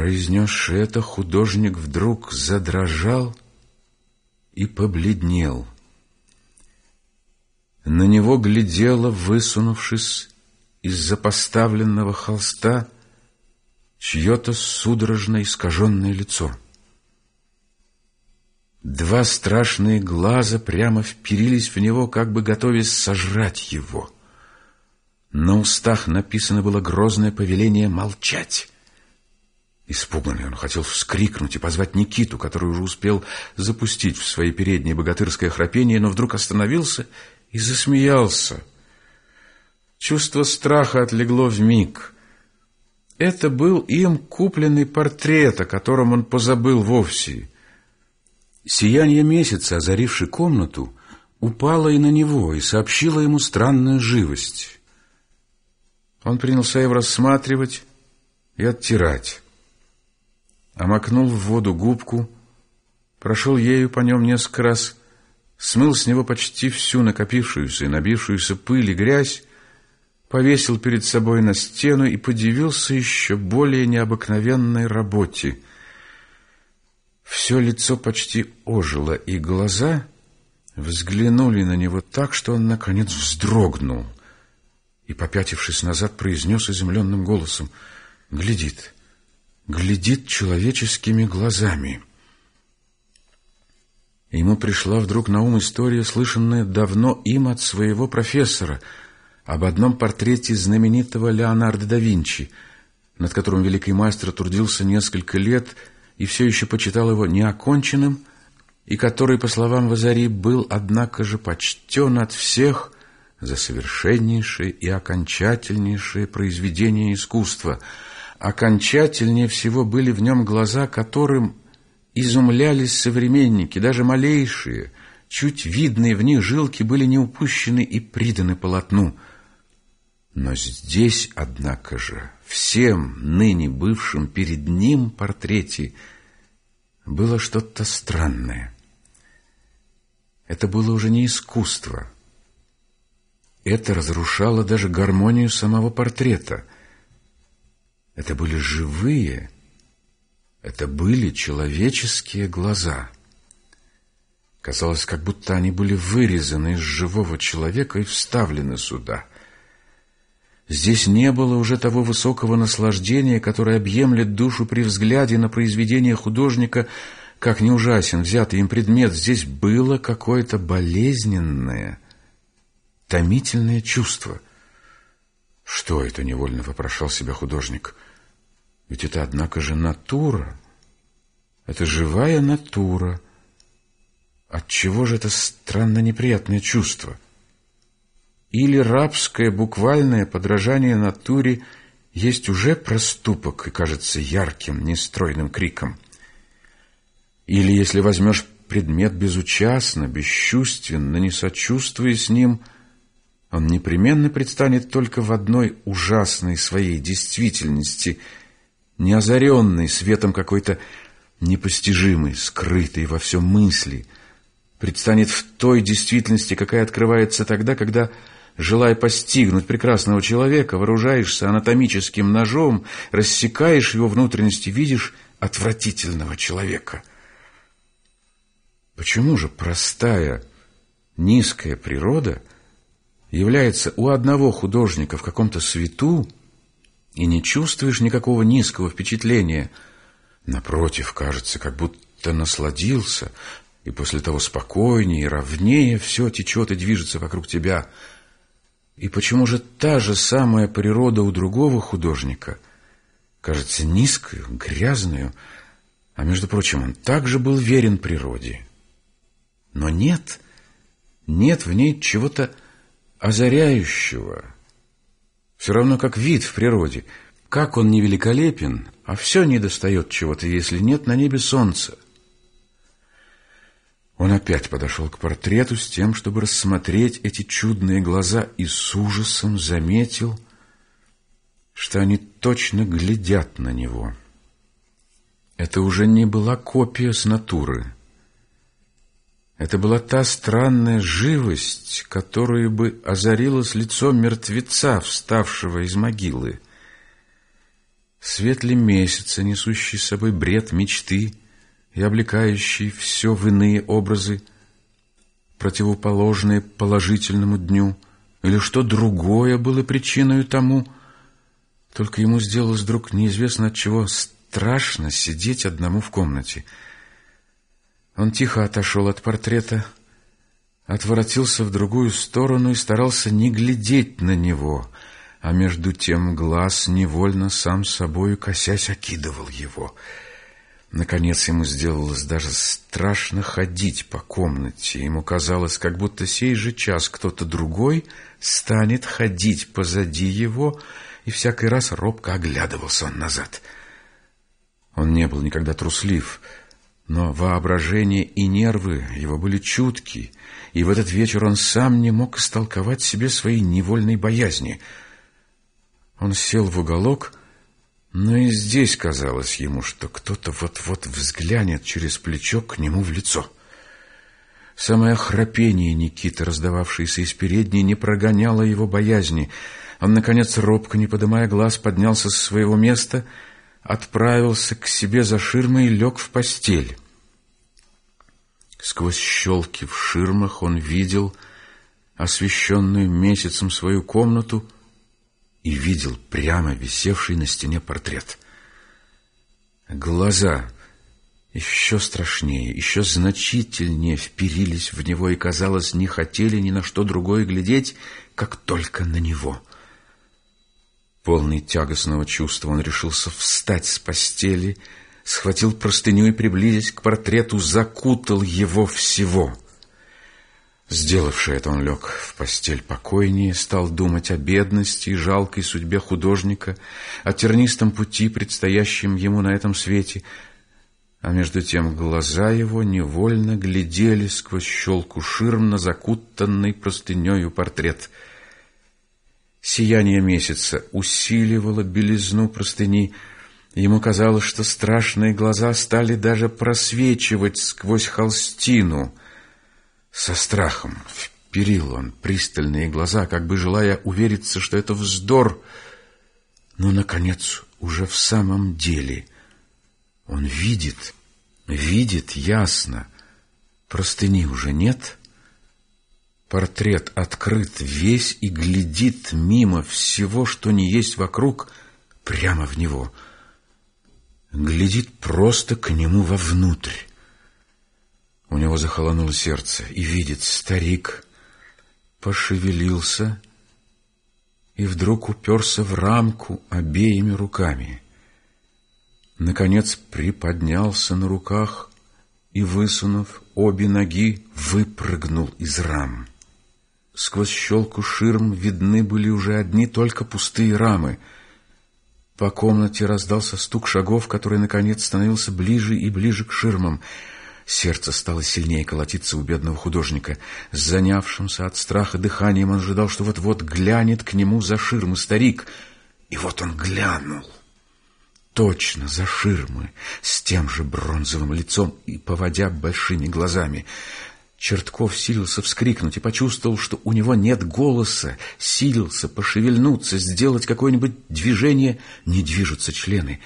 Произнесший это, художник вдруг задрожал и побледнел. На него глядело, высунувшись из-за поставленного холста, чье-то судорожно искаженное лицо. Два страшные глаза прямо вперились в него, как бы готовясь сожрать его. На устах написано было грозное повеление молчать. Испуганный он хотел вскрикнуть и позвать Никиту, который уже успел запустить в свои передние богатырское храпение, но вдруг остановился и засмеялся. Чувство страха отлегло в миг. Это был им купленный портрет, о котором он позабыл вовсе. Сияние месяца, озаривший комнату, упало и на него, и сообщило ему странную живость. Он принялся его рассматривать и оттирать. Омакнул в воду губку, прошел ею по нем несколько раз, смыл с него почти всю накопившуюся и набившуюся пыль и грязь, повесил перед собой на стену и подивился еще более необыкновенной работе — все лицо почти ожило, и глаза взглянули на него так, что он, наконец, вздрогнул и, попятившись назад, произнес изумленным голосом «Глядит, глядит человеческими глазами». Ему пришла вдруг на ум история, слышанная давно им от своего профессора, об одном портрете знаменитого Леонардо да Винчи, над которым великий мастер трудился несколько лет – и все еще почитал его неоконченным, и который, по словам Вазари, был, однако же, почтен от всех за совершеннейшее и окончательнейшее произведение искусства. Окончательнее всего были в нем глаза, которым изумлялись современники, даже малейшие, чуть видные в них жилки были не упущены и приданы полотну. Но здесь, однако же, всем ныне бывшим перед ним портрете было что-то странное. Это было уже не искусство. Это разрушало даже гармонию самого портрета. Это были живые, это были человеческие глаза. Казалось, как будто они были вырезаны из живого человека и вставлены сюда — Здесь не было уже того высокого наслаждения, которое объемлет душу при взгляде на произведение художника, как не ужасен взятый им предмет. Здесь было какое-то болезненное, томительное чувство. Что это, невольно вопрошал себя художник? Ведь это, однако же, натура. Это живая натура. Отчего же это странно неприятное чувство? — или рабское буквальное подражание натуре есть уже проступок и кажется ярким, нестройным криком. Или если возьмешь предмет безучастно, бесчувственно, не сочувствуя с ним, он непременно предстанет только в одной ужасной своей действительности, не озаренной светом какой-то непостижимой, скрытой во всем мысли, предстанет в той действительности, какая открывается тогда, когда Желая постигнуть прекрасного человека, вооружаешься анатомическим ножом, рассекаешь его внутренности, видишь отвратительного человека. Почему же простая, низкая природа является у одного художника в каком-то свету, и не чувствуешь никакого низкого впечатления? Напротив, кажется, как будто насладился, и после того спокойнее и ровнее все течет и движется вокруг тебя – и почему же та же самая природа у другого художника кажется низкою, грязную, а между прочим, он также был верен природе. Но нет, нет в ней чего-то озаряющего. Все равно как вид в природе. Как он не великолепен, а все не достает чего-то, если нет на небе солнца. Он опять подошел к портрету с тем, чтобы рассмотреть эти чудные глаза, и с ужасом заметил, что они точно глядят на него. Это уже не была копия с натуры. Это была та странная живость, которую бы озарила с лицом мертвеца, вставшего из могилы. Светли месяца, несущий с собой бред мечты и облекающий все в иные образы, противоположные положительному дню, или что другое было причиной тому, только ему сделалось вдруг неизвестно от чего страшно сидеть одному в комнате. Он тихо отошел от портрета, отворотился в другую сторону и старался не глядеть на него, а между тем глаз невольно сам собою косясь окидывал его. Наконец ему сделалось даже страшно ходить по комнате. Ему казалось, как будто сей же час кто-то другой станет ходить позади его, и всякий раз робко оглядывался он назад. Он не был никогда труслив, но воображение и нервы его были чутки, и в этот вечер он сам не мог истолковать себе своей невольной боязни. Он сел в уголок, но и здесь казалось ему, что кто-то вот-вот взглянет через плечо к нему в лицо. Самое храпение Никиты, раздававшееся из передней, не прогоняло его боязни. Он, наконец, робко, не поднимая глаз, поднялся с своего места, отправился к себе за ширмой и лег в постель. Сквозь щелки в ширмах он видел освещенную месяцем свою комнату и видел прямо висевший на стене портрет. Глаза еще страшнее, еще значительнее вперились в него и, казалось, не хотели ни на что другое глядеть, как только на него. Полный тягостного чувства он решился встать с постели, схватил простыню и, приблизясь к портрету, закутал его всего. Сделавши это, он лег в постель покойнее, стал думать о бедности и жалкой судьбе художника, о тернистом пути, предстоящем ему на этом свете, а между тем глаза его невольно глядели сквозь щелку ширм на закутанный простынею портрет. Сияние месяца усиливало белизну простыни, Ему казалось, что страшные глаза стали даже просвечивать сквозь холстину. Со страхом вперил он пристальные глаза, как бы желая увериться, что это вздор. Но, наконец, уже в самом деле он видит, видит ясно. Простыни уже нет. Портрет открыт весь и глядит мимо всего, что не есть вокруг, прямо в него — глядит просто к нему вовнутрь. У него захолонуло сердце, и видит, старик пошевелился и вдруг уперся в рамку обеими руками. Наконец приподнялся на руках и, высунув обе ноги, выпрыгнул из рам. Сквозь щелку ширм видны были уже одни только пустые рамы — по комнате раздался стук шагов, который, наконец, становился ближе и ближе к ширмам. Сердце стало сильнее колотиться у бедного художника. С занявшимся от страха дыханием он ожидал, что вот-вот глянет к нему за ширмы старик. И вот он глянул. Точно за ширмы, с тем же бронзовым лицом и поводя большими глазами. Чертков силился вскрикнуть и почувствовал, что у него нет голоса, силился пошевельнуться, сделать какое-нибудь движение, не движутся члены.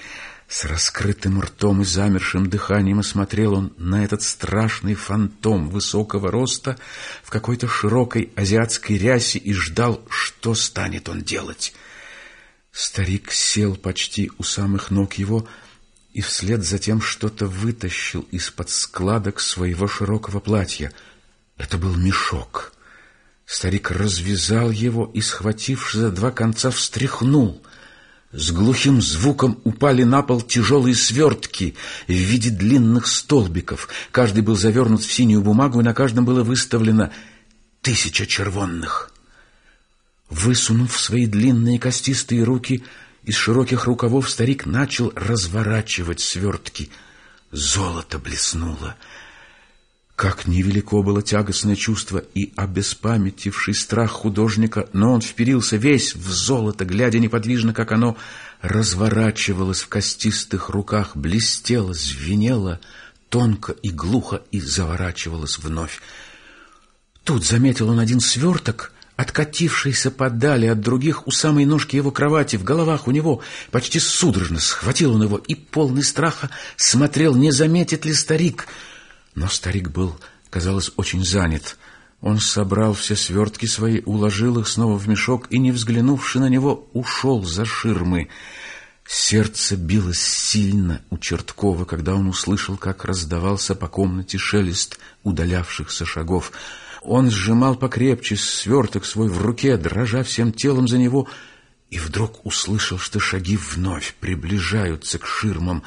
С раскрытым ртом и замершим дыханием осмотрел он на этот страшный фантом высокого роста в какой-то широкой азиатской рясе и ждал, что станет он делать. Старик сел почти у самых ног его, и вслед за тем что-то вытащил из-под складок своего широкого платья. Это был мешок. Старик развязал его и, схватившись за два конца, встряхнул. С глухим звуком упали на пол тяжелые свертки в виде длинных столбиков. Каждый был завернут в синюю бумагу, и на каждом было выставлено тысяча червонных. Высунув свои длинные костистые руки, из широких рукавов старик начал разворачивать свертки. Золото блеснуло. Как невелико было тягостное чувство и обеспамятивший страх художника, но он вперился весь в золото, глядя неподвижно, как оно разворачивалось в костистых руках, блестело, звенело, тонко и глухо и заворачивалось вновь. Тут заметил он один сверток, откатившийся подали от других у самой ножки его кровати, в головах у него почти судорожно схватил он его и, полный страха, смотрел, не заметит ли старик. Но старик был, казалось, очень занят. Он собрал все свертки свои, уложил их снова в мешок и, не взглянувши на него, ушел за ширмы. Сердце билось сильно у Черткова, когда он услышал, как раздавался по комнате шелест удалявшихся шагов. Он сжимал покрепче сверток свой в руке, дрожа всем телом за него, и вдруг услышал, что шаги вновь приближаются к ширмам.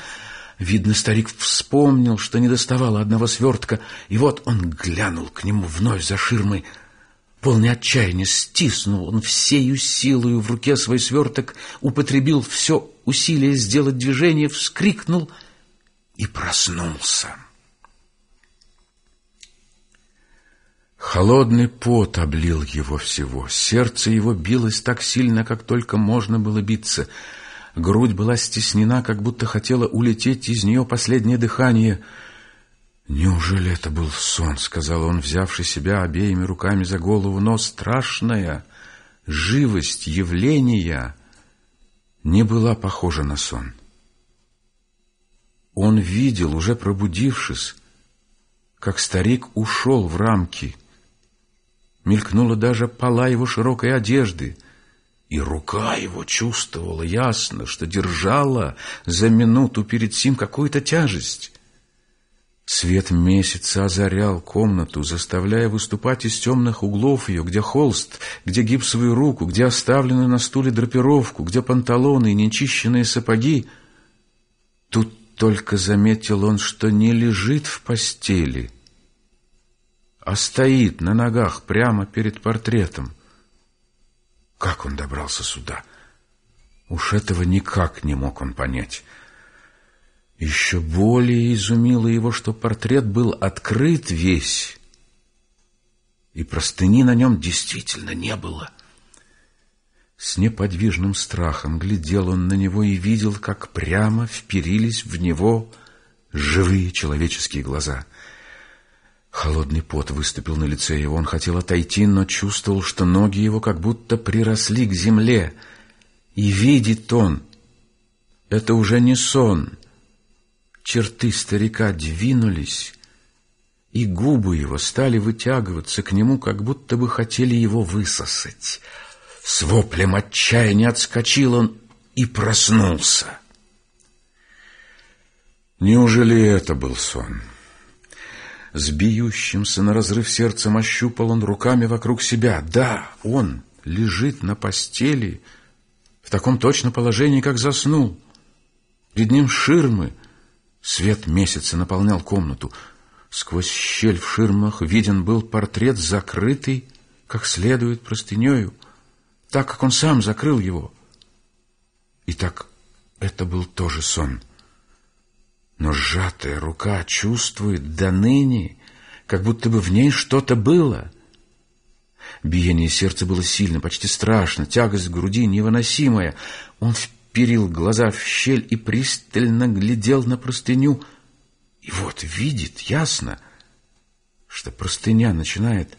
Видно, старик вспомнил, что не доставало одного свертка, и вот он глянул к нему вновь за ширмой — Полный отчаяния стиснул он всею силою в руке свой сверток, употребил все усилие сделать движение, вскрикнул и проснулся. Холодный пот облил его всего. Сердце его билось так сильно, как только можно было биться. Грудь была стеснена, как будто хотела улететь из нее последнее дыхание — «Неужели это был сон?» — сказал он, взявший себя обеими руками за голову. Но страшная живость явления не была похожа на сон. Он видел, уже пробудившись, как старик ушел в рамки. Мелькнула даже пола его широкой одежды, и рука его чувствовала ясно, что держала за минуту перед сим какую-то тяжесть. Свет месяца озарял комнату, заставляя выступать из темных углов ее, где холст, где гипсовую руку, где оставленную на стуле драпировку, где панталоны и нечищенные сапоги. Тут только заметил он, что не лежит в постели, а стоит на ногах прямо перед портретом. Как он добрался сюда? Уж этого никак не мог он понять. Еще более изумило его, что портрет был открыт весь, и простыни на нем действительно не было. С неподвижным страхом глядел он на него и видел, как прямо вперились в него живые человеческие глаза. Холодный пот выступил на лице его. Он хотел отойти, но чувствовал, что ноги его как будто приросли к земле. И видит он, это уже не сон — черты старика двинулись, и губы его стали вытягиваться к нему, как будто бы хотели его высосать. С воплем отчаяния отскочил он и проснулся. Неужели это был сон? С бьющимся на разрыв сердцем ощупал он руками вокруг себя. Да, он лежит на постели в таком точно положении, как заснул. Перед ним ширмы — Свет месяца наполнял комнату. Сквозь щель в ширмах виден был портрет, закрытый, как следует, простынею, так, как он сам закрыл его. Итак, это был тоже сон. Но сжатая рука чувствует до ныне, как будто бы в ней что-то было. Биение сердца было сильно, почти страшно, тягость в груди невыносимая. Он вперил глаза в щель и пристально глядел на простыню. И вот видит ясно, что простыня начинает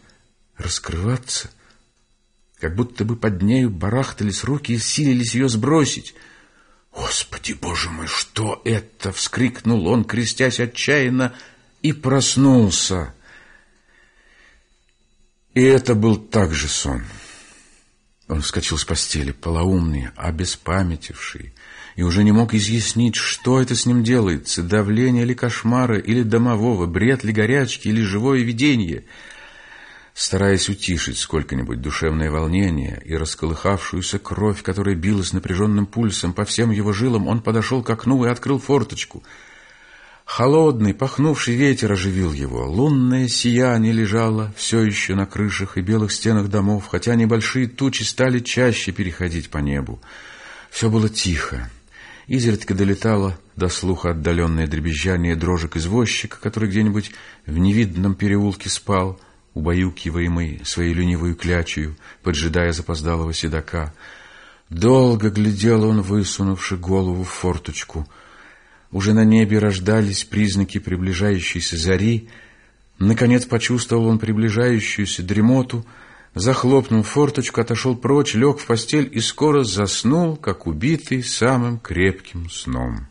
раскрываться, как будто бы под нею барахтались руки и силились ее сбросить. «Господи, боже мой, что это?» — вскрикнул он, крестясь отчаянно, и проснулся. И это был также сон. Он вскочил с постели, полоумный, обеспамятивший, и уже не мог изъяснить, что это с ним делается, давление ли кошмара, или домового, бред ли горячки, или живое видение. Стараясь утишить сколько-нибудь душевное волнение и расколыхавшуюся кровь, которая билась напряженным пульсом по всем его жилам, он подошел к окну и открыл форточку — Холодный, пахнувший ветер оживил его. Лунное сияние лежало все еще на крышах и белых стенах домов, хотя небольшие тучи стали чаще переходить по небу. Все было тихо. Изредка долетало до слуха отдаленное дребезжание дрожек извозчика, который где-нибудь в невидном переулке спал, убаюкиваемый своей ленивой клячью, поджидая запоздалого седока. Долго глядел он, высунувши голову в форточку — уже на небе рождались признаки приближающейся зари. Наконец почувствовал он приближающуюся дремоту, захлопнул форточку, отошел прочь, лег в постель и скоро заснул, как убитый самым крепким сном.